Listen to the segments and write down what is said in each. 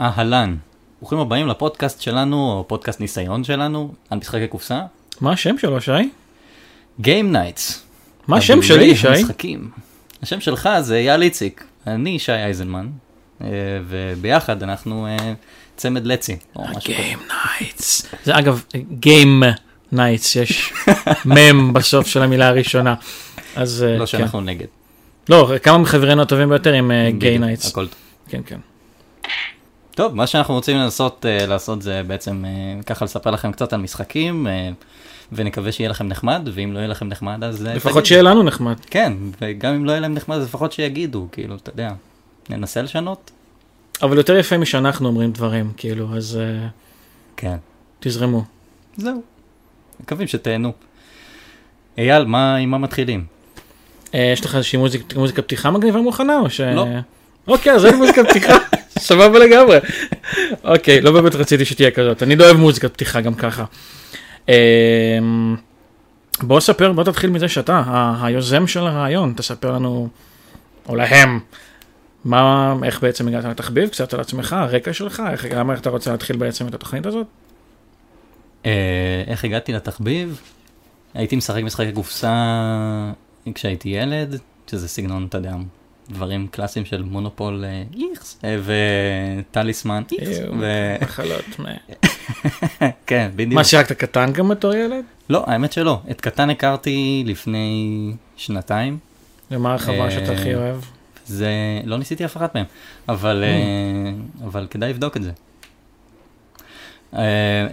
אהלן, ברוכים הבאים לפודקאסט שלנו, או פודקאסט ניסיון שלנו, על משחקי קופסה, מה השם שלו, שי? Game Nights. מה השם שלי, שי? המשחקים. השם שלך זה אייל איציק, אני שי אייזנמן, אה, וביחד אנחנו אה, צמד לצי. Game Nights. זה אגב, Game Nights, יש מם בסוף של המילה הראשונה. אז אה, לא כן. שאנחנו נגד. לא, כמה מחברינו הטובים ביותר Gay בדיוק, Nights. הכל טוב. כן, כן. טוב, מה שאנחנו רוצים לנסות אה, לעשות זה בעצם אה, ככה לספר לכם קצת על משחקים, אה, ונקווה שיהיה לכם נחמד, ואם לא יהיה לכם נחמד אז... אה, לפחות תגידו. שיהיה לנו נחמד. כן, וגם אם לא יהיה להם נחמד אז לפחות שיגידו, כאילו, אתה יודע, ננסה לשנות. אבל יותר יפה משאנחנו אומרים דברים, כאילו, אז אה, כן. תזרמו. זהו. מקווים שתהנו. אייל, מה, עם מה מתחילים? אה, יש לך איזושהי מוזיק- מוזיקה פתיחה מגניבה מוכנה, או ש... לא. אוקיי, אז אין מוזיקה פתיחה, סבבה לגמרי. אוקיי, לא באמת רציתי שתהיה כזאת, אני לא אוהב מוזיקת פתיחה גם ככה. אה, בוא ספר, בוא תתחיל מזה שאתה היוזם של הרעיון, תספר לנו, או להם, מה, איך בעצם הגעת לתחביב, קצת על עצמך, הרקע שלך, איך, למה אתה רוצה להתחיל בעצם את התוכנית הזאת? אה, איך הגעתי לתחביב? הייתי משחק משחקי קופסה כשהייתי ילד, שזה סגנון, אתה יודע, דברים קלאסיים של מונופול אה, איכס, אה, וטליסמן איכס, ו... מחלות, מה- כן, בדיוק. מה, שיחקת קטן גם בתור ילד? לא, האמת שלא. את קטן הכרתי לפני שנתיים. ומה החווה אה, שאתה הכי אוהב? זה, לא ניסיתי אף אחת מהם, אבל, אה, אבל כדאי לבדוק את זה.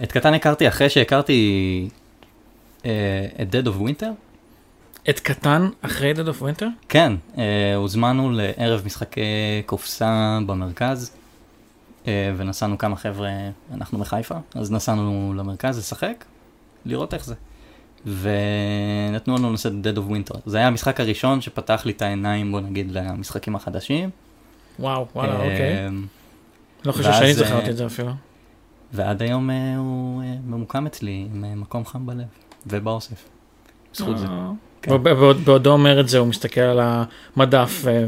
את קטן הכרתי אחרי שהכרתי את Dead of Winter. את קטן אחרי Dead of Winter? כן, אה, הוזמנו לערב משחקי קופסה במרכז, אה, ונסענו כמה חבר'ה, אנחנו מחיפה, אז נסענו למרכז לשחק, לראות איך זה. ונתנו לנו לנושא Dead of Winter. זה היה המשחק הראשון שפתח לי את העיניים, בוא נגיד, למשחקים החדשים. וואו, וואלה, אה, אוקיי. לא חושב שאני אה, זכרתי את זה אפילו. ועד היום אה, הוא אה, ממוקם אצלי עם מקום חם בלב, ובאוסף. בזכות זה. כן. בעוד- בעוד- בעודו אומר את זה, הוא מסתכל על המדף, ו-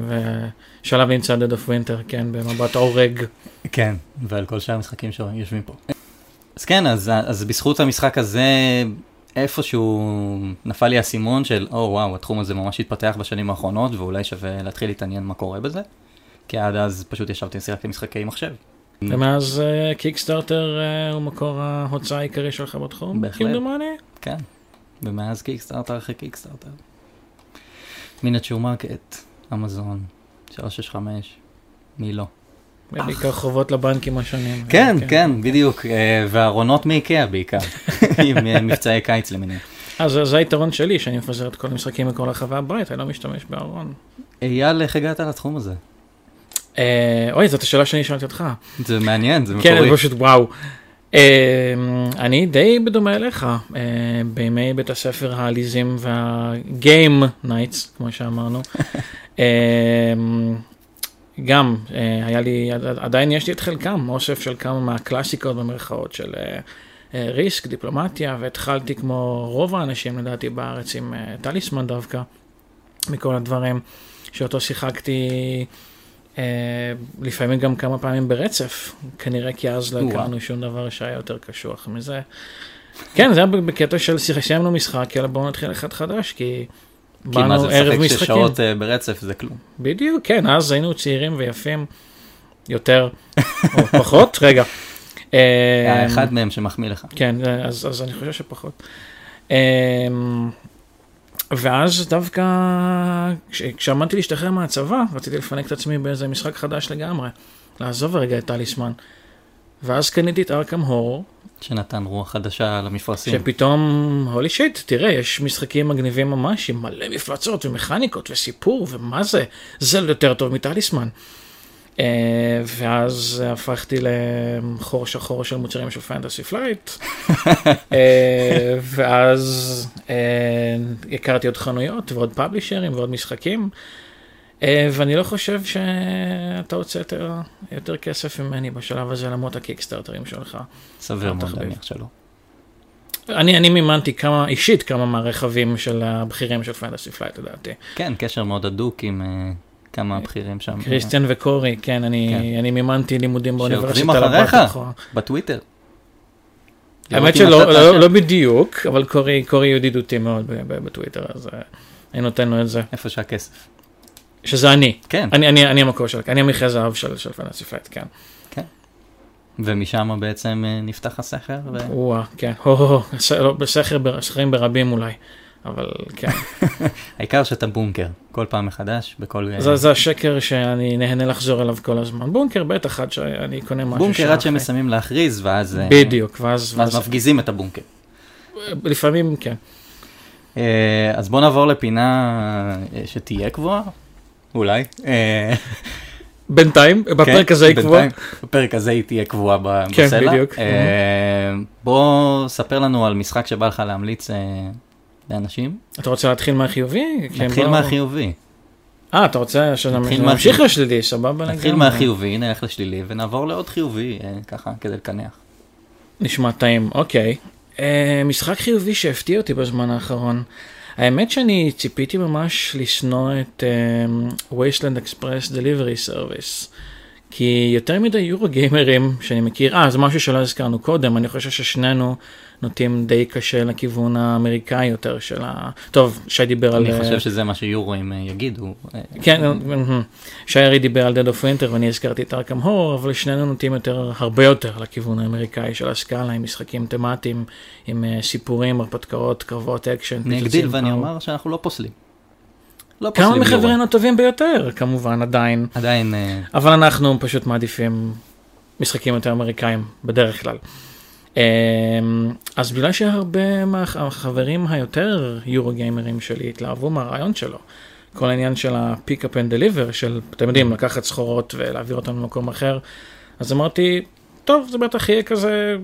ושעליו נמצא Dead of Winter, כן, במבט הורג. כן, ועל כל שאר המשחקים שיושבים פה. אז כן, אז, אז בזכות המשחק הזה, איפשהו נפל לי האסימון של, או וואו, התחום הזה ממש התפתח בשנים האחרונות, ואולי שווה להתחיל להתעניין מה קורה בזה. כי עד אז פשוט ישבתי ושיחקתי משחקי מחשב. ומאז קיקסטארטר הוא מקור ההוצאה העיקרי שלך בתחום? בהחלט. כמדומני? כן, ומאז קיקסטארטר אחרי קיקסטארטר. Miniature Market, אמזון, 365, מי לא. בעיקר חובות לבנקים השונים. כן, כן, בדיוק, אה, והארונות מאיקאה בעיקר, עם אה, מבצעי קיץ למיניהם. אז זה- היתרון שלי, שאני מפזר את כל המשחקים מכל רחבי הבית, אני לא משתמש בארון. אייל, איך הגעת לתחום הזה? אה, אוי, זאת השאלה שאני שאלתי אותך. זה מעניין, זה כן, מקורי. אני פשוט וואו. אה, אני די בדומה אליך, אה, בימי בית הספר העליזים וה game nights, כמו שאמרנו. אה, גם, אה, היה לי, עדיין יש לי את חלקם, אוסף של כמה מהקלאסיקות במרכאות של אה, Risk, דיפלומטיה, והתחלתי כמו רוב האנשים לדעתי בארץ עם טליסמן דווקא, מכל הדברים, שאותו שיחקתי לפעמים גם כמה פעמים ברצף, כנראה כי אז לא. הכרנו שום דבר שהיה יותר קשוח מזה. כן, זה היה בקטע של סיימנו משחק, יאללה בואו נתחיל אחד חדש, כי כי מה באנו זה ערב לשחק משחקים. ששעות אה, ברצף זה כלום. בדיוק, כן, אז היינו צעירים ויפים יותר, או פחות, רגע. אה, היה אחד מהם שמחמיא לך. כן, אז, אז אני חושב שפחות. ואז דווקא כש- כשעמדתי להשתחרר מהצבא, רציתי לפנק את עצמי באיזה משחק חדש לגמרי, לעזוב רגע את טליסמן. ואז קניתי את ארכם הורור, שנתן רוח חדשה למפרשים. שפתאום, הולי שיט, תראה, יש משחקים מגניבים ממש עם מלא מפלצות ומכניקות וסיפור, ומה זה? זה יותר טוב מטליסמן. Uh, ואז הפכתי לחור שחור של מוצרים של Fantasy Flight, אה, ואז אה, הכרתי עוד חנויות ועוד פאבלישרים ועוד משחקים, ואני לא חושב שאתה רוצה יותר, כסף ממני בשלב הזה למרות הקיקסטארטרים שלך. סביר מאוד. להניח שלא. אני, אני מימנתי כמה, אישית כמה מהרכבים של הבכירים של Fantasy Flight לדעתי. כן, קשר מאוד הדוק עם אה, כמה בכירים שם. כריסטיאן וקורי, כן, אני, כן. אני מימנתי לימודים באוניברסיטה. שעוקבים אחריך. בטוויטר. האמת שלא לא. לא בדיוק, אבל קורי, קורי ידידותי מאוד בטוויטר, אז אה, אני נותן לו את זה. איפה שהכסף. שזה אני. כן, אני, אני, אני המקור של, אני המכרה זהב של, של Fantasy Flight, כן. ומשם בעצם אה, נפתח הסכר. ו... וואה, כן. הו, הו, הו, בסכר, סכרים ברבים אולי, אבל כן. העיקר שאתה בונקר, כל פעם מחדש, בכל... זה, זה השקר שאני נהנה לחזור אליו כל הזמן. בונקר בטח עד שאני קונה משהו בונקר עד שהם. מסיימים להכריז, ואז... אה, בדיוק, ואז, ואז מפגיזים את הבונקר. לפעמים כן. אה, אז בוא נעבור לפינה אה, שתהיה קבועה, אולי. אה, בינתיים, בפרק כן, הזה היא קבועה. בפרק הזה היא תהיה קבועה כן, בסלע. בדיוק. אה, בוא ספר לנו על משחק שבא לך להמליץ אה, לאנשים. אתה רוצה להתחיל מהחיובי? נתחיל בוא- מהחיובי. אה, אתה רוצה שנמשיך מהחיובי. לשלילי, סבבה לגמרי. נתחיל מהחיובי, נלך לשלילי, ונעבור לעוד חיובי, אה, ככה, כדי לקנח. נשמע טעים, אוקיי. אה, משחק חיובי שהפתיע אותי בזמן האחרון. האמת שאני ציפיתי ממש לשנוא את אה, Wasteland Express Delivery Service. כי יותר מדי יורו גיימרים שאני מכיר, אה, זה משהו שלא הזכרנו קודם, אני חושב ששנינו נוטים די קשה לכיוון האמריקאי יותר של ה... טוב, שי דיבר על... אני אה, חושב שזה מה שיורואים אה, יגידו. אה, כן, מהמם. שיירי דיבר על Dead of Winter ואני הזכרתי את Arkham Horror, אבל שנינו נוטים יותר, הרבה יותר לכיוון האמריקאי של הסקאלה, עם משחקים תמטיים, עם סיפורים, הרפתקאות, קרבות אקשן. אני אגדיל ואני. אומר שאנחנו לא פוסלים. לא כמה. מחברינו הטובים ביותר, כמובן, עדיין, עדיין, אה, אבל אנחנו פשוט מעדיפים משחקים יותר אמריקאים, בדרך כלל. אמ, אז בגלל שהרבה מהחברים היותר יורו גיימרים שלי התלהבו מהרעיון שלו, כל העניין של ה-pick up and deliver, של, אתם יודעים, לקחת סחורות ולהעביר אותן למקום אחר, אז אמרתי, טוב, זה בטח יהיה כזה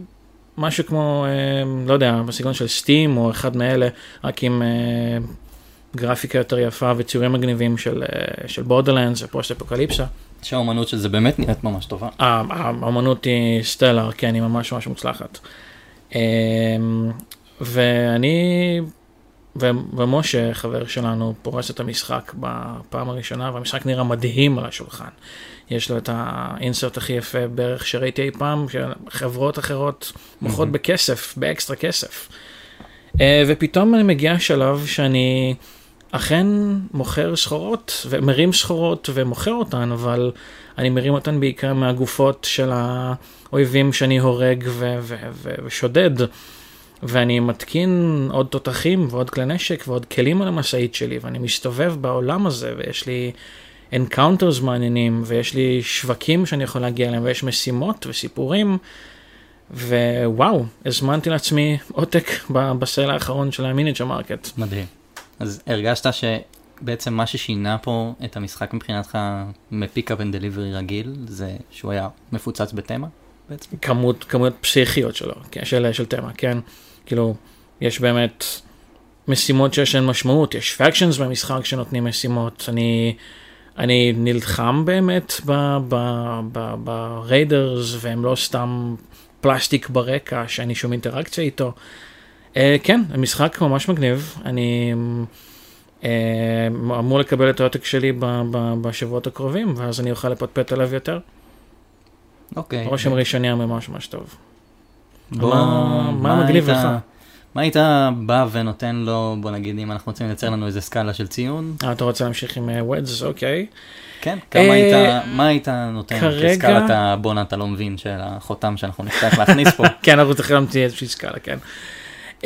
משהו כמו, אמ, לא יודע, בסגנון של סטים או אחד מאלה, רק עם אה, גרפיקה יותר יפה וציורים מגניבים של, אה, של בורדרלנדס ופוסט אפוקליפסה. שהאומנות של זה באמת נראית ממש טובה. ה- האמנות היא סטלר, כן, היא ממש ממש מוצלחת. אמ, ואני ומשה, חבר שלנו, פורס את המשחק בפעם הראשונה, והמשחק נראה מדהים על השולחן. יש לו את האינסרט הכי יפה בערך שראיתי אי פעם, שחברות אחרות מוכרות מהמם. בכסף, באקסטרה כסף. אה, ופתאום אני מגיע שלב שאני אכן מוכר סחורות, ומרים סחורות ומוכר אותן, אבל אני מרים אותן בעיקר מהגופות של האויבים שאני הורג ו- ו- ו- ושודד. ואני מתקין עוד תותחים ועוד כלי נשק ועוד כלים על המשאית שלי, ואני מסתובב בעולם הזה, ויש לי encounters מעניינים, ויש לי שווקים שאני יכול להגיע אליהם, ויש משימות וסיפורים, ווואו, הזמנתי לעצמי עותק ב sale האחרון של ה Miniature Market. מדהים. אז הרגשת שבעצם מה ששינה פה את המשחק מבחינתך מ pick-up and delivery רגיל, זה שהוא היה מפוצץ בתמה בעצם? כמות, כמויות פסיכיות שלו, כן, של, של תמה, כן? כאילו, יש באמת משימות שיש להן משמעות, יש factions במשחק שנותנים משימות, אני, אני נלחם באמת ב raiders, והם לא סתם פלסטיק ברקע, שאין לי שום אינטראקציה איתו. Uh, כן, המשחק ממש מגניב, אני uh, אמור לקבל את העותק שלי בשבועות הקרובים, ואז אני אוכל לפטפט עליו יותר. אוקיי. רושם ראשוני היה ממש ממש טוב. בוא, מה- מגניב לך? מה היית בא ונותן לו, בוא נגיד, אם אנחנו רוצים לייצר לנו איזה סקאלה של ציון, אה, אתה רוצה להמשיך עם וודס, אוקיי. כן, כמה אה, היית, מה היית נותן כסקאלת הבואנה אתה לא מבין של החותם שאנחנו נצטרך להכניס פה? כן, אנחנו צריכים להמציא איזושהי סקאלה, כן.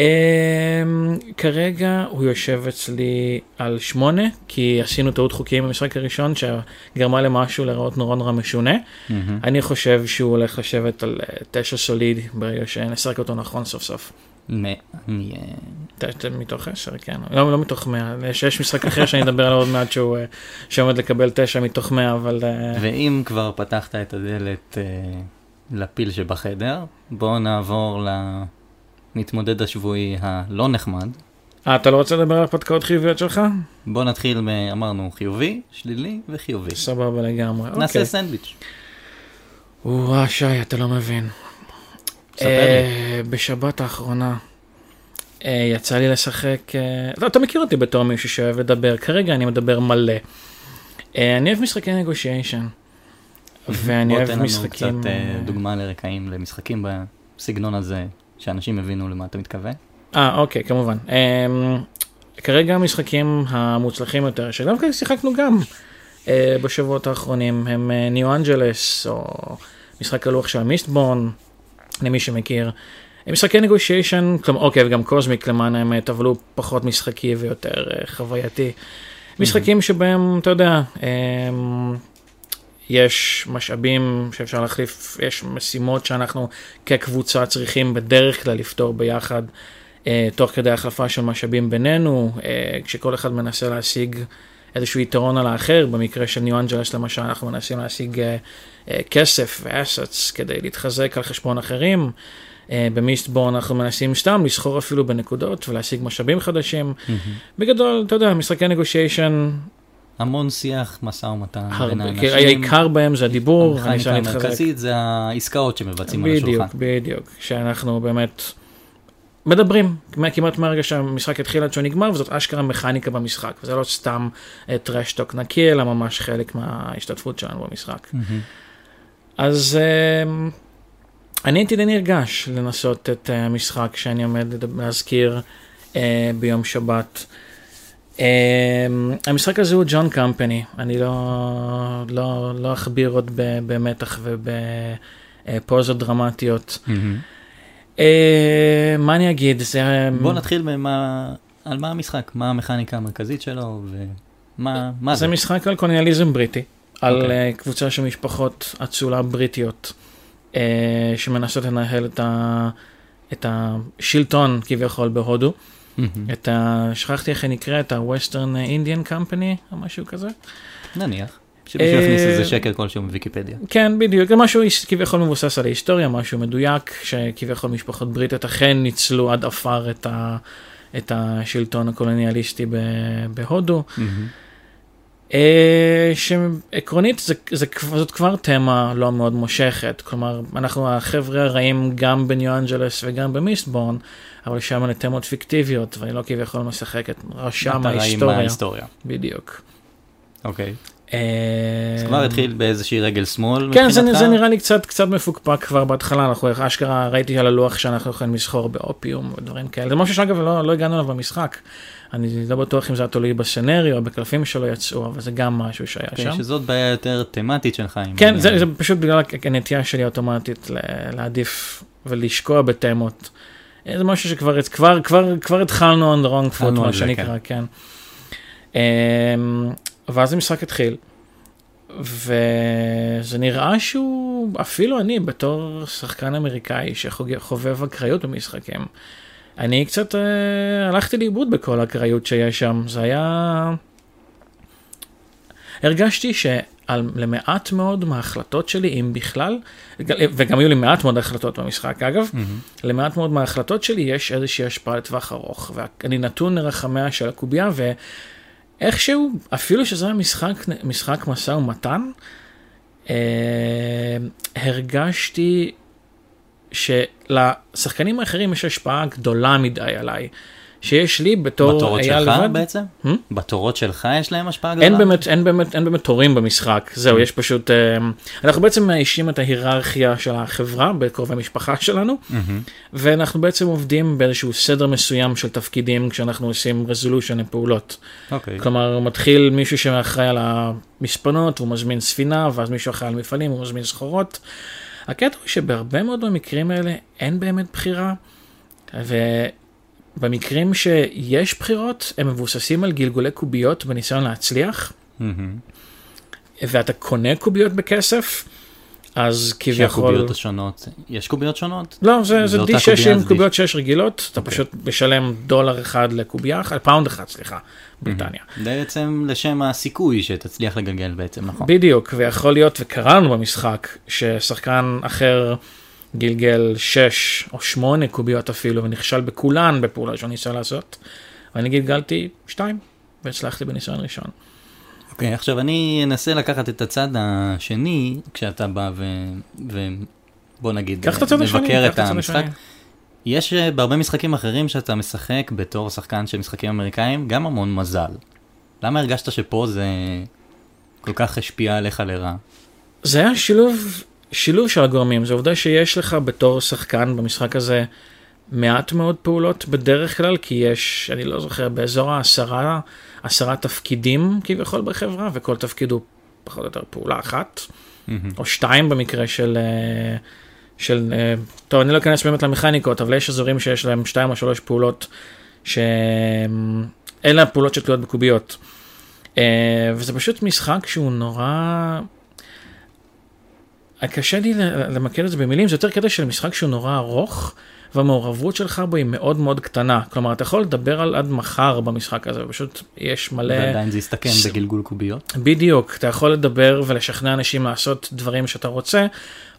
אמ, כרגע הוא יושב אצלי על שמונה, כי עשינו טעות חוקיים במשחק הראשון שגרמה למשהו להיראות נורא נורא משונה. מהמם. אני חושב שהוא הולך לשבת על אה, תשע סולידי ברגע שנשחק אותו נכון סוף סוף. מתוך עשר, כן. לא, לא מתוך מאה, יש יש משחק אחר שאני אדבר עליו עוד מעט שהוא אה, שעומד לקבל תשע מתוך מאה, אבל... אה, ואם כבר פתחת את הדלת לפיל שבחדר, בואו נעבור למתמודד השבועי הלא נחמד. אה, אתה לא רוצה לדבר על הרפתקאות חיוביות שלך? בואו נתחיל, אמרנו חיובי, שלילי וחיובי. סבבה לגמרי. נעשה אוקיי. סנדוויץ'. וואו, שי, אתה לא מבין. ספר לי. אה, בשבת האחרונה אה, יצא לי לשחק, אה, לא, אתה מכיר אותי בתור מישהו שאוהב לדבר, כרגע אני מדבר מלא. אני אוהב משחקי נגושיישן. ואני אוהב בוא תן משחקים... לנו קצת דוגמה לרקעים למשחקים בסגנון הזה, שאנשים יבינו למה אתה מתכוון. אה, אוקיי, כמובן. Um, כרגע המשחקים המוצלחים יותר, שדווקא שיחקנו גם uh, בשבועות האחרונים, הם ניו אנג'לס, או משחק הלוח של המיסטבורן, למי שמכיר. הם משחקי נגושיישן, אוקיי, וגם קוזמיק למען האמת, אבל הוא פחות משחקי ויותר uh, חווייתי. משחקים שבהם, אתה יודע, um, יש משאבים שאפשר להחליף, יש משימות שאנחנו כקבוצה צריכים בדרך כלל לפתור ביחד. uh, תוך כדי החלפה של משאבים בינינו, uh, כשכל אחד מנסה להשיג איזשהו יתרון על האחר, במקרה של ניו אנג'לס למשל, אנחנו מנסים להשיג uh, uh, כסף ואסטס כדי להתחזק על חשבון אחרים. Uh, במיסטבורן אנחנו מנסים סתם לסחור אפילו בנקודות ולהשיג משאבים חדשים. בגדול, אתה יודע, משחקי נגושיישן, המון שיח, משא ומתן בין האנשים. כי העיקר בהם זה הדיבור, המכניקה. המרכזית זה העסקאות שמבצעים על בדיוק, השולחן. בדיוק, שאנחנו באמת מדברים, כמעט מהרגע שהמשחק התחיל עד שהוא נגמר, וזאת אשכרה מכניקה במשחק, וזה לא סתם טרשטוק נקי, אלא ממש חלק מההשתתפות שלנו במשחק. אז אמ, אני הייתי די נרגש לנסות את אה, המשחק שאני עומד להזכיר אה, ביום שבת. אמ, המשחק הזה הוא ג'ון קמפני, אני לא, לא, לא אכביר עוד במתח ובפוזות דרמטיות. אה, מה אני אגיד, זה... בוא נתחיל במה, על מה המשחק, מה המכניקה המרכזית שלו ומה מה זה זה. משחק על קולוניאליזם בריטי, על אוקיי. אה, קבוצה של משפחות אצולה בריטיות אה, שמנסות לנהל את, ה, את השלטון כביכול בהודו. מהמם. את ה... שכחתי איך היא נקראת, ה-Western Indian Company או משהו כזה. נניח. שמישהו יכניס אה, איזה שקר כלשהו מוויקיפדיה. כן, בדיוק, זה משהו כביכול מבוסס על ההיסטוריה, משהו מדויק, שכביכול משפחות בריטיות אכן ניצלו עד עפר את, ה... את השלטון הקולוניאליסטי ב... בהודו. מהמם. אה, שעקרונית זה, זה, זאת כבר תמה לא מאוד מושכת, כלומר אנחנו החבר'ה הרעים גם בניו אנג'לס וגם במיסטבורן, אבל שם אלה תמות פיקטיביות ואני לא כביכול משחק את רשם ההיסטוריה. בדיוק. אוקיי. אה, אז כבר התחיל באיזושהי רגל שמאל כן, זה? זה נראה לי קצת, קצת מפוקפק כבר בהתחלה, אנחנו אשכרה ראיתי על הלוח שאנחנו יכולים לסחור באופיום ודברים כאלה, זה משהו שאגב לא, לא הגענו אליו במשחק, אני לא בטוח אם זה היה תלוי בסצנריו או בקלפים שלא יצאו, אבל זה גם משהו שהיה אוקיי, שם. שזאת בעיה יותר תמטית שלך. כן. זה, זה פשוט בגלל הנטייה שלי האוטומטית להעדיף ולשקוע בתמות. אה, זה משהו שכבר כבר, כבר, כבר התחלנו on the wrong foot, מה שנקרא, כן. אמ, ואז המשחק התחיל, וזה נראה שהוא, אפילו אני בתור שחקן אמריקאי שחובב אקראיות במשחקים, אני קצת אה, הלכתי לאיבוד בכל האקראיות שיש שם, זה היה... הרגשתי שעל למעט מאוד מההחלטות שלי, אם בכלל, וגם היו לי מעט מאוד החלטות במשחק אגב, מהמם. למעט מאוד מההחלטות שלי יש איזושהי השפעה לטווח ארוך, ואני נתון לרחמיה של הקובייה, ואיכשהו, אפילו שזה היה משחק, משחק משא ומתן, אה, הרגשתי שלשחקנים האחרים יש השפעה גדולה מדי עליי, שיש לי בתור בתורות שלך לבד. בעצם? Hmm? בתורות שלך יש להם השפעה גדולה? אין באמת, אין באמת, אין באמת תורים במשחק, זהו, יש פשוט, אה, אנחנו בעצם מאיישים את ההיררכיה של החברה בקרובי משפחה שלנו, מהמם. ואנחנו בעצם עובדים באיזשהו סדר מסוים של תפקידים כשאנחנו עושים רזולושן לפעולות. אוקיי. כלומר, מתחיל מישהו שאחראי על המספנות, הוא מזמין ספינה, ואז מישהו אחראי על מפעלים, הוא מזמין סחורות. הקטע הוא שבהרבה מאוד במקרים האלה אין באמת בחירה, ובמקרים שיש בחירות, הם מבוססים על גלגולי קוביות בניסיון להצליח, מהמם. ואתה קונה קוביות בכסף, אז כביכול... שהקוביות השונות, יש קוביות שונות? לא, זה, זה זה אותה D6 קובייה, עם זה קוביות 6 רגילות, אתה אוקיי. פשוט משלם דולר אחד לקובייה אחת, פאונד אחד, סליחה, בריטניה. בעצם לשם הסיכוי שתצליח לגלגל בעצם, נכון? בדיוק, ויכול להיות, וקראנו במשחק, ששחקן אחר גלגל 6 או 8 קוביות אפילו, ונכשל בכולן בפעולה שהוא ניסה לעשות, ואני גלגלתי 2, והצלחתי בניסיון ראשון. אוקיי, עכשיו אני אנסה לקחת את הצד השני, כשאתה בא ו... ובוא נגיד, קח את הצד השני, מבקר את המשחק. יש אה, בהרבה משחקים אחרים שאתה משחק בתור שחקן של משחקים אמריקאים, גם המון מזל. למה הרגשת שפה זה כל כך השפיע עליך לרעה? זה היה שילוב, שילוב של הגורמים, זה עובדה שיש לך בתור שחקן במשחק הזה מעט מאוד פעולות בדרך כלל, כי יש, אני לא זוכר, באזור העשרה, עשרה תפקידים כביכול בחברה, וכל תפקיד הוא פחות או יותר פעולה אחת, או שתיים במקרה של... אה, של, אה, טוב, אני לא אכנס באמת למכניקות, אבל יש אזורים שיש להם שתיים או שלוש פעולות שאין להם פעולות שתלויות בקוביות. אה, וזה פשוט משחק שהוא נורא... קשה לי למקד את זה במילים, זה יותר קטע של משחק שהוא נורא ארוך, והמעורבות שלך בו היא מאוד מאוד קטנה. כלומר, אתה יכול לדבר על עד מחר במשחק הזה, ופשוט יש מלא... ועדיין זה יסתכם ש... בגלגול קוביות. בדיוק, אתה יכול לדבר ולשכנע אנשים לעשות דברים שאתה רוצה,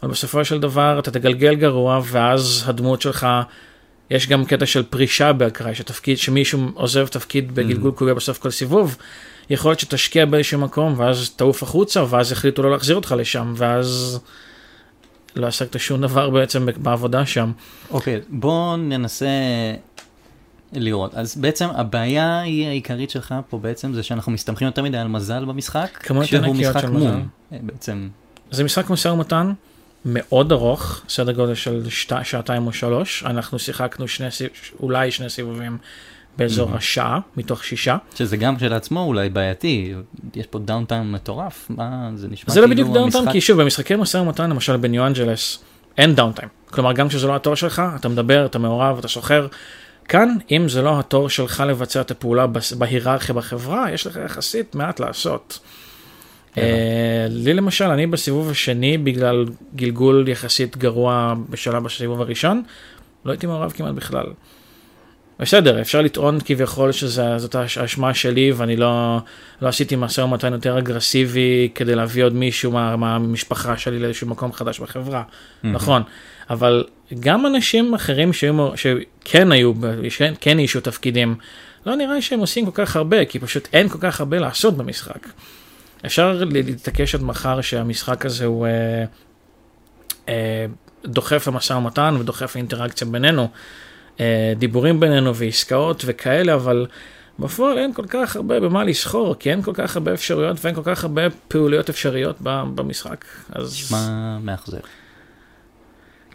אבל בסופו של דבר אתה תגלגל גרוע, ואז הדמות שלך... יש גם קטע של פרישה באקראי, שתפקיד, שמישהו עוזב תפקיד בגלגול mm. קוביה בסוף כל סיבוב, יכול להיות שתשקיע באיזשהו מקום, ואז תעוף החוצה, ואז יחליטו לא להחזיר אותך לשם, ואז לא עסקת שום דבר בעצם בעבודה שם. אוקיי, okay, בוא ננסה לראות. אז בעצם הבעיה היא העיקרית שלך פה בעצם זה שאנחנו מסתמכים יותר מדי על מזל במשחק, כשהוא משחק מום. בעצם. זה משחק משא ומתן מאוד ארוך, סדר גודל של שת, שעתיים או שלוש. אנחנו שיחקנו שני, אולי שני סיבובים באזור mm-hmm. השעה מתוך שישה. שזה גם כשלעצמו אולי בעייתי, יש פה downtime מטורף, מה זה נשמע זה לא כאילו לא בדיוק downtime, כי שוב במשחקי משא ומתן למשל ב New Angeles אין downtime. כלומר גם כשזה לא התור שלך, אתה מדבר, אתה מעורב, אתה סוחר. כאן, אם זה לא התור שלך לבצע את הפעולה בהיררכיה בחברה, יש לך יחסית מעט לעשות. Uh, לי למשל, אני בסיבוב השני, בגלל גלגול יחסית גרוע בשלב בסיבוב הראשון, לא הייתי מעורב כמעט בכלל. בסדר, אפשר לטעון כביכול שזאת האשמה שלי ואני לא, לא עשיתי משא ומתן יותר אגרסיבי כדי להביא עוד מישהו מה, מהמשפחה שלי לאיזשהו מקום חדש בחברה, mm-hmm. נכון, אבל גם אנשים אחרים שהיו, שכן היו, כן אישו תפקידים, לא נראה שהם עושים כל כך הרבה, כי פשוט אין כל כך הרבה לעשות במשחק. אפשר להתעקש עד מחר שהמשחק הזה הוא אה, אה, דוחף למשא ומתן ודוחף לאינטראקציה בינינו. אה, דיבורים בינינו ועסקאות וכאלה, אבל בפועל אין כל כך הרבה במה לסחור, כי אין כל כך הרבה אפשרויות ואין כל כך הרבה פעוליות אפשריות במשחק. אז... נשמע מאכזב.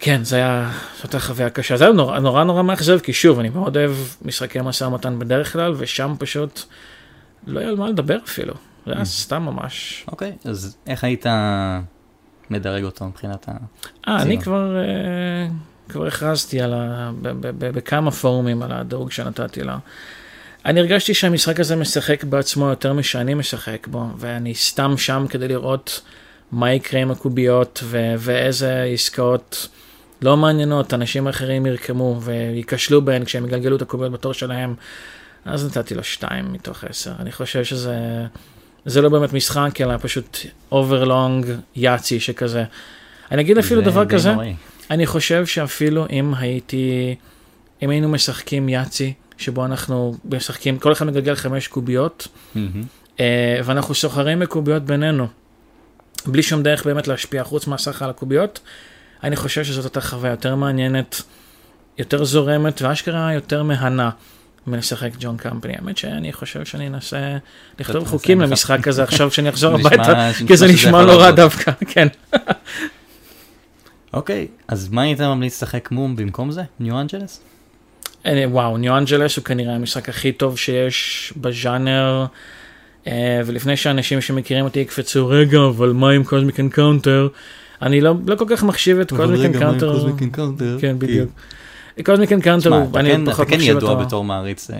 כן, זה היה, זאת הייתה חוויה קשה. זה היה נורא נורא, נורא מאכזב, כי שוב, אני מאוד אוהב משחקי משא ומתן בדרך כלל, ושם פשוט לא היה על מה לדבר אפילו. זה היה mm. סתם ממש. אוקיי, okay, אז איך היית מדרג אותו מבחינת ה... אה, אני כבר... אה, כבר הכרזתי על ה... בכמה פורומים על הדירוג שנתתי לה. אני הרגשתי שהמשחק הזה משחק בעצמו יותר משאני משחק בו, ואני סתם שם כדי לראות מה יקרה עם הקוביות ו- ואיזה עסקאות לא מעניינות, אנשים אחרים ירקמו וייכשלו בהן כשהם יגלגלו את הקוביות בתור שלהם. אז נתתי לו שתיים מתוך עשר. אני חושב שזה זה לא באמת משחק, אלא פשוט overlong יאצי שכזה. אני אגיד אפילו דבר כזה. נוראי. אני חושב שאפילו אם הייתי, אם היינו משחקים יאצי, שבו אנחנו משחקים, כל אחד מגלגל חמש קוביות, mm-hmm. ואנחנו סוחרים בקוביות בינינו, בלי שום דרך באמת להשפיע חוץ מהסך על הקוביות, אני חושב שזאת הייתה חוויה יותר מעניינת, יותר זורמת ואשכרה יותר מהנה. מלשחק ג'ון קמפני. האמת שאני חושב שאני אנסה לכתוב חוקים למשחק הזה עכשיו כשאני אחזור הביתה, כי זה נשמע לא רע דווקא, כן. אוקיי, אז מה היית ממליץ לשחק מום במקום זה? ניו אנג'לס? אה, וואו, ניו אנג'לס הוא כנראה המשחק הכי טוב שיש בז'אנר. אה, ולפני שאנשים שמכירים אותי יקפצו, רגע, אבל מה עם Cosmic Encounter? אני לא, לא כל כך מחשיב את Cosmic Encounter. אבל רגע, מה עם קוזמיק אנקאונטר? כן, בדיוק. Cosmic Encounter, אני כן- פחות מחשיב אותו. אתה כן ידוע בתור מעריץ. אה,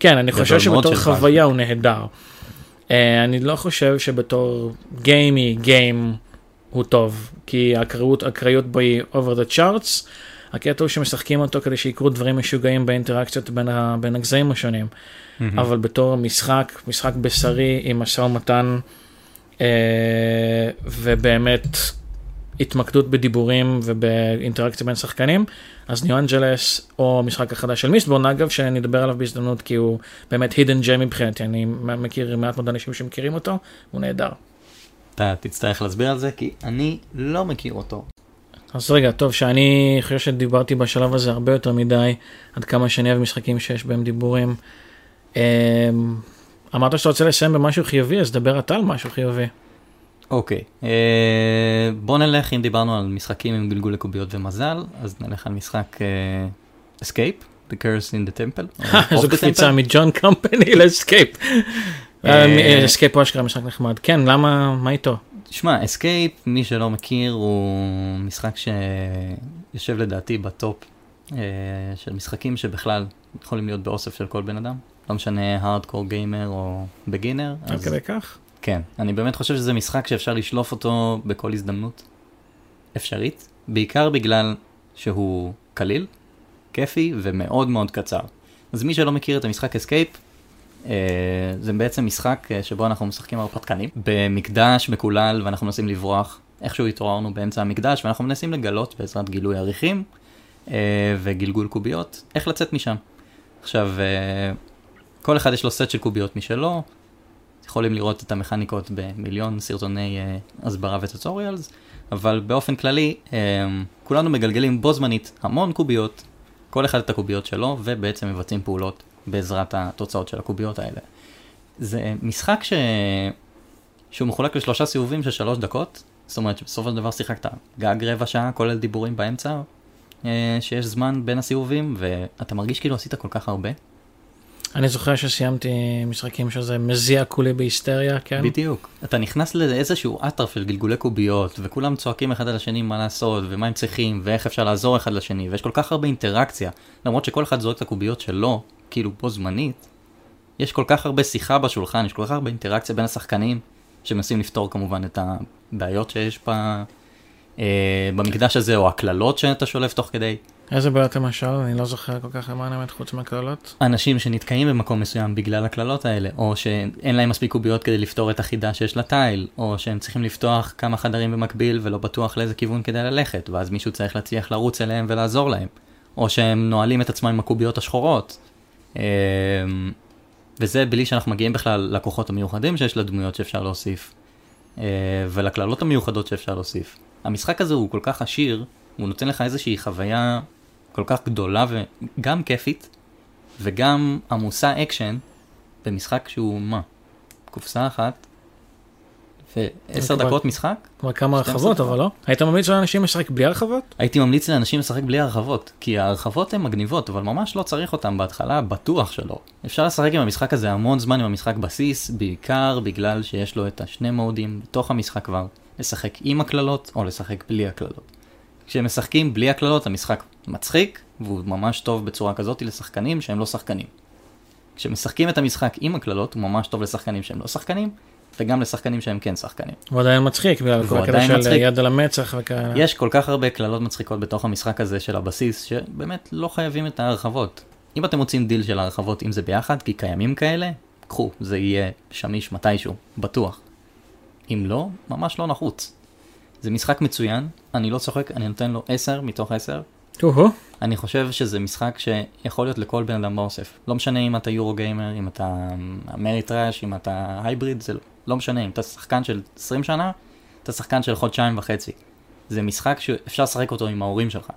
כן, אני חושב שבתור חוויה הוא נהדר. אני לא חושב שבתור gamey, game. הוא טוב, כי האקראיות, האקראיות בו היא over the charts. הקטע הוא שמשחקים אותו כדי שיקרו דברים משוגעים באינטראקציות בין, ה, בין הגזעים השונים. Mm-hmm. אבל בתור משחק, משחק בשרי עם משא ומתן, אה, ובאמת התמקדות בדיבורים ובאינטראקציה בין שחקנים, אז ניו אנג'לס או המשחק החדש של מיסטבורן, אגב, שאני אדבר עליו בהזדמנות כי הוא באמת הידן ג'ם מבחינתי, אני מכיר מעט מאוד אנשים שמכירים אותו, הוא נהדר. אתה תצטרך להסביר על זה, כי אני לא מכיר אותו. אז רגע, טוב, שאני חושב שדיברתי בשלב הזה הרבה יותר מדי, עד כמה שאני אוהב משחקים שיש בהם דיבורים. אמ, אמרת שאתה רוצה לסיים במשהו חיובי, אז דבר אתה על משהו חיובי. אוקיי, אה, בוא נלך, אם דיברנו על משחקים עם גלגול לקוביות ומזל, אז נלך על משחק אה, Escape, The Curse in the Temple. או איזו Of the קפיצה. מ John Company ל Escape. אה, Escape הוא אשכרה משחק נחמד. כן, למה, מה איתו? שמע, Escape, מי שלא מכיר, הוא משחק שיושב לדעתי ב top אה, של משחקים שבכלל יכולים להיות באוסף של כל בן אדם. לא משנה hardcore gamer או beginner. עד כדי כך? כן, אני באמת חושב שזה משחק שאפשר לשלוף אותו בכל הזדמנות אפשרית, בעיקר בגלל שהוא קליל, כיפי ומאוד מאוד קצר. אז מי שלא מכיר את המשחק Escape, אה, זה בעצם משחק אה, שבו אנחנו משחקים הרפתקנים במקדש מקולל ואנחנו מנסים לברוח. איכשהו התעוררנו באמצע המקדש ואנחנו מנסים לגלות בעזרת גילוי אריחים אה, וגלגול קוביות איך לצאת משם. עכשיו, אה, כל אחד יש לו סט של קוביות משלו, יכולים לראות את המכניקות במיליון סרטוני הסברה וטוטוריאלס, אבל באופן כללי, כולנו מגלגלים בו זמנית המון קוביות, כל אחד את הקוביות שלו, ובעצם מבצעים פעולות בעזרת התוצאות של הקוביות האלה. זה משחק ש... שהוא מחולק לשלושה סיבובים של שלוש דקות, זאת אומרת שבסופו של דבר שיחקת גג רבע שעה, כולל דיבורים באמצע, uh, שיש זמן בין הסיבובים, ואתה מרגיש כאילו עשית כל כך הרבה. אני זוכר שסיימתי משחקים שזה מזיע כולי בהיסטריה, כן? בדיוק. אתה נכנס לאיזשהו אטרף של גלגולי קוביות, וכולם צועקים אחד על השני מה לעשות, ומה הם צריכים, ואיך אפשר לעזור אחד לשני, ויש כל כך הרבה אינטראקציה, למרות שכל אחד זורק את הקוביות שלו, כאילו בו זמנית, יש כל כך הרבה שיחה בשולחן, יש כל כך הרבה אינטראקציה בין השחקנים, שמנסים לפתור כמובן את הבעיות שיש ב, אה, במקדש הזה, או הקללות שאתה שולף תוך כדי. איזה בעיות למשל? אני לא זוכר כל כך למען האמת חוץ מהקללות. אנשים שנתקעים במקום מסוים בגלל הקללות האלה, או שאין להם מספיק קוביות כדי לפתור את החידה שיש לתיל, או שהם צריכים לפתוח כמה חדרים במקביל ולא בטוח לאיזה כיוון כדי ללכת, ואז מישהו צריך להצליח לרוץ אליהם ולעזור להם, או שהם נועלים את עצמם עם הקוביות השחורות. אמ, וזה בלי שאנחנו מגיעים בכלל לכוחות המיוחדים שיש לדמויות שאפשר להוסיף, אה, ולקללות המיוחדות שאפשר להוסיף. המשחק הזה הוא כל כך עשיר, הוא נותן לך איזושהי חוויה כל כך גדולה וגם כיפית, וגם עמוסה אקשן, במשחק שהוא מה? קופסה אחת, ועשר דקות משחק? כבר כמה 12 הרחבות. אבל לא? היית ממליץ לאנשים לשחק בלי הרחבות? הייתי ממליץ לאנשים לשחק בלי הרחבות, כי ההרחבות הן מגניבות, אבל ממש לא צריך אותן בהתחלה, בטוח שלא. אפשר לשחק עם המשחק הזה המון זמן עם המשחק בסיס, בעיקר בגלל שיש לו את השני מודים בתוך המשחק כבר, לשחק עם הקללות או לשחק בלי הקללות. כשמשחקים בלי הקללות המשחק מצחיק, והוא ממש טוב בצורה כזאת לשחקנים שהם לא שחקנים. כשמשחקים את המשחק עם הקללות הוא ממש טוב לשחקנים שהם לא שחקנים, וגם לשחקנים שהם כן שחקנים. הוא עדיין מצחיק בגלל כל הקטע של מצחיק. יד על המצח וכאלה. יש כל כך הרבה קללות מצחיקות בתוך המשחק הזה של הבסיס, שבאמת לא חייבים את ההרחבות. אם אתם מוצאים דיל של ההרחבות, אם זה ביחד, כי קיימים כאלה, קחו, זה יהיה שמיש מתישהו, בטוח. אם לא, ממש לא נחוץ. זה משחק מצוין, אני לא צוחק, אני נותן לו 10 מתוך 10. הו-הו. אני חושב שזה משחק שיכול להיות לכל בן אדם באוסף. לא משנה אם אתה Euro gamer, אם אתה Ameritrash, אם אתה hybrid, זה לא משנה. אם אתה שחקן של 20 שנה, אתה שחקן של חודשיים וחצי. זה משחק שאפשר לשחק אותו עם ההורים שלך.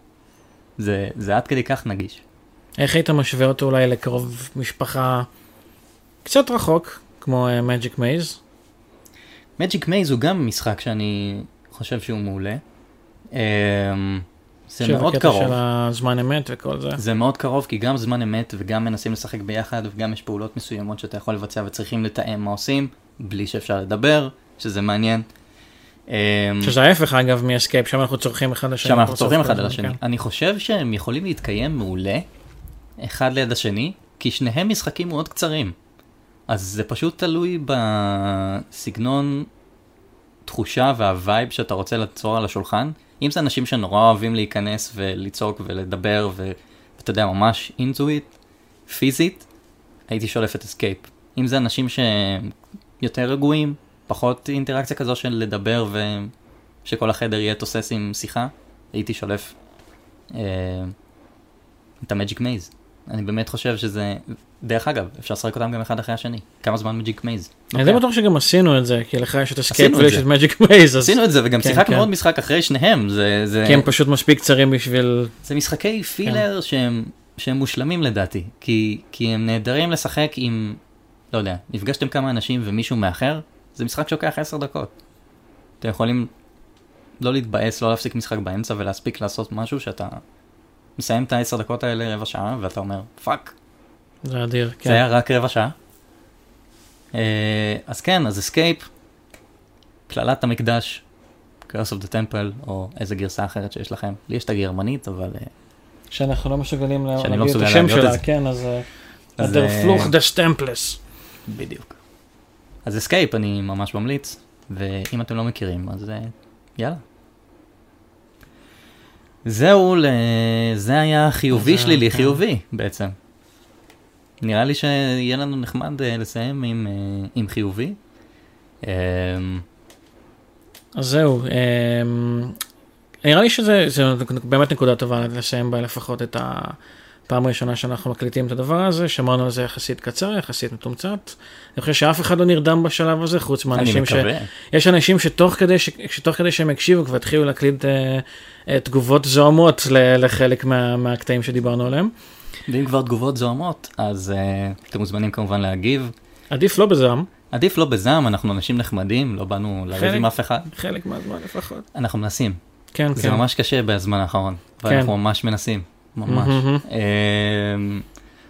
זה, זה עד כדי כך נגיש. איך היית משווה אותו אולי לקרוב משפחה קצת רחוק, כמו מג'יק מייז? מג'יק מייז הוא גם משחק שאני חושב שהוא מעולה. אמ, זה מאוד קרוב. של הזמן אמת וכל זה. זה מאוד קרוב כי גם זמן אמת וגם מנסים לשחק ביחד וגם יש פעולות מסוימות שאתה יכול לבצע וצריכים לתאם מה עושים בלי שאפשר לדבר, שזה מעניין. אמ, שזה ההפך אגב מ Escape, שם אנחנו צורחים אחד לשני. שם אנחנו צורחים אחד השני. כן. אני חושב שהם יכולים להתקיים מעולה, אחד ליד השני, כי שניהם משחקים מאוד קצרים. אז זה פשוט תלוי בסגנון תחושה וה vibe שאתה רוצה ליצור על השולחן. אם זה אנשים שנורא אוהבים להיכנס ולצעוק ולדבר ואתה יודע, ממש it, פיזית, הייתי שולף את Escape. אם זה אנשים שיותר רגועים, פחות אינטראקציה כזו של לדבר ושכל החדר יהיה תוסס עם שיחה, הייתי שולף אה, את ה-Magic Maze. אני באמת חושב שזה, דרך אגב, אפשר לשחק אותם גם אחד אחרי השני. כמה זמן Magic Maze? אני די בטוח שגם עשינו את זה, כי לך יש את את ויש. את Magic Maze, עשינו את זה וגם כן, שיחקנו כן. עוד משחק אחרי שניהם, כי הם פשוט מספיק קצרים בשביל... זה משחקי filler שהם, מושלמים לדעתי, כי, כי הם נהדרים לשחק עם לא יודע, נפגשתם כמה אנשים ומישהו מאחר, זה משחק שלוקח 10 דקות. אתם יכולים לא להתבאס, לא להפסיק משחק באמצע ולהספיק לעשות משהו שאתה מסיים את ה-10 דקות האלה רבע שעה, ואתה אומר, פאק, זה אדיר, זה כן. היה רק רבע שעה. אה, אז כן, אז אסקייפ, קללת המקדש, Curse of the Temple, או איזה גרסה אחרת שיש לכם. לי יש את הגרמנית, אבל... אה, שאנחנו לא מסוגלים לה- שאני לא להגיד את השם להגיד את שלה, זה. כן, אז... אה, אז, der אה, Fluch des Tempels. בדיוק. אז אסקייפ אני ממש ממליץ, ואם אתם לא מכירים, אז יאללה. זהו, ל... זה היה חיובי זה- שלילי כן. חיובי בעצם. נראה לי שיהיה לנו נחמד אה, לסיים עם, אה, עם חיובי. אה, אז זהו, אמ, נראה לי שזה זה באמת נקודה טובה לסיים בה לפחות את הפעם הראשונה שאנחנו מקליטים את הדבר הזה, שמרנו על זה יחסית קצר, יחסית מתומצת. אני חושב שאף אחד לא נרדם בשלב הזה, חוץ אני מהאנשים ש... מקווה. יש אנשים שתוך כדי, ש... שתוך כדי שהם הקשיבו כבר התחילו להקליט אה, אה, תגובות זוהמות. לחלק מה... מהקטעים שדיברנו עליהם. ואם כבר תגובות זוהמות, אז uh, אתם מוזמנים כמובן להגיב. עדיף לא בזעם, עדיף לא בזעם, אנחנו אנשים נחמדים, לא באנו לריב. עם אף אחד. חלק מהזמן לפחות. אנחנו מנסים. כן, זה כן. ממש קשה בזמן האחרון, ואנחנו ממש מנסים, ממש. מהמם. אמ,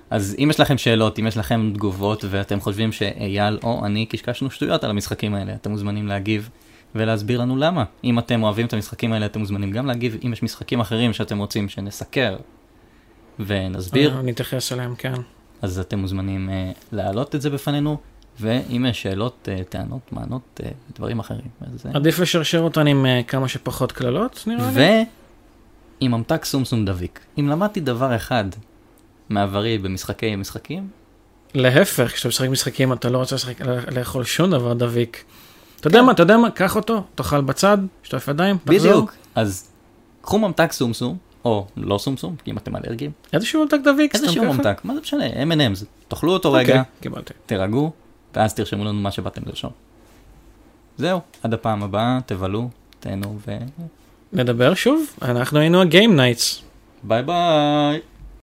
אז אם יש לכם שאלות, אם יש לכם תגובות, ואתם חושבים שאייל או אני קשקשנו שטויות על המשחקים האלה, אתם מוזמנים להגיב ולהסביר לנו למה. אם אתם אוהבים את המשחקים האלה, אתם מוזמנים גם להגיב. אם יש משחקים אחרים שאתם רוצים שנסקר ונסביר, אה, נתייחס אליהם, כן. אז אתם מוזמנים uh, להעלות את זה בפנינו, ואם יש שאלות, uh, טענות, מענות, uh, דברים אחרים. אז, uh, עדיף לשרשר אותן עם אה, כמה שפחות קללות, נראה לי. ועם ממתק סומסום דביק. אם למדתי דבר אחד מעברי במשחקי משחקים, להפך, כשאתה משחק משחקים אתה לא רוצה לשחק, לאכול שום דבר דביק. אתה יודע מה, אתה יודע מה, קח אותו, תאכל בצד, שטוף ידיים, תחזור. בדיוק. אז קחו ממתק סומסום, או לא סומסום, אם אתם אלרגיים, איזשהו ממתק דביק, סתם איזשהו ככה? ממתק, מה זה משנה, M&M's, תאכלו אותו אוקיי, רגע, קיבלתי. תירגעו, ואז תרשמו לנו מה שבאתם לרשום. זהו, עד הפעם הבאה, תבלו, תהנו, נדבר שוב, אנחנו היינו ה-Game Knights. וביי ביי.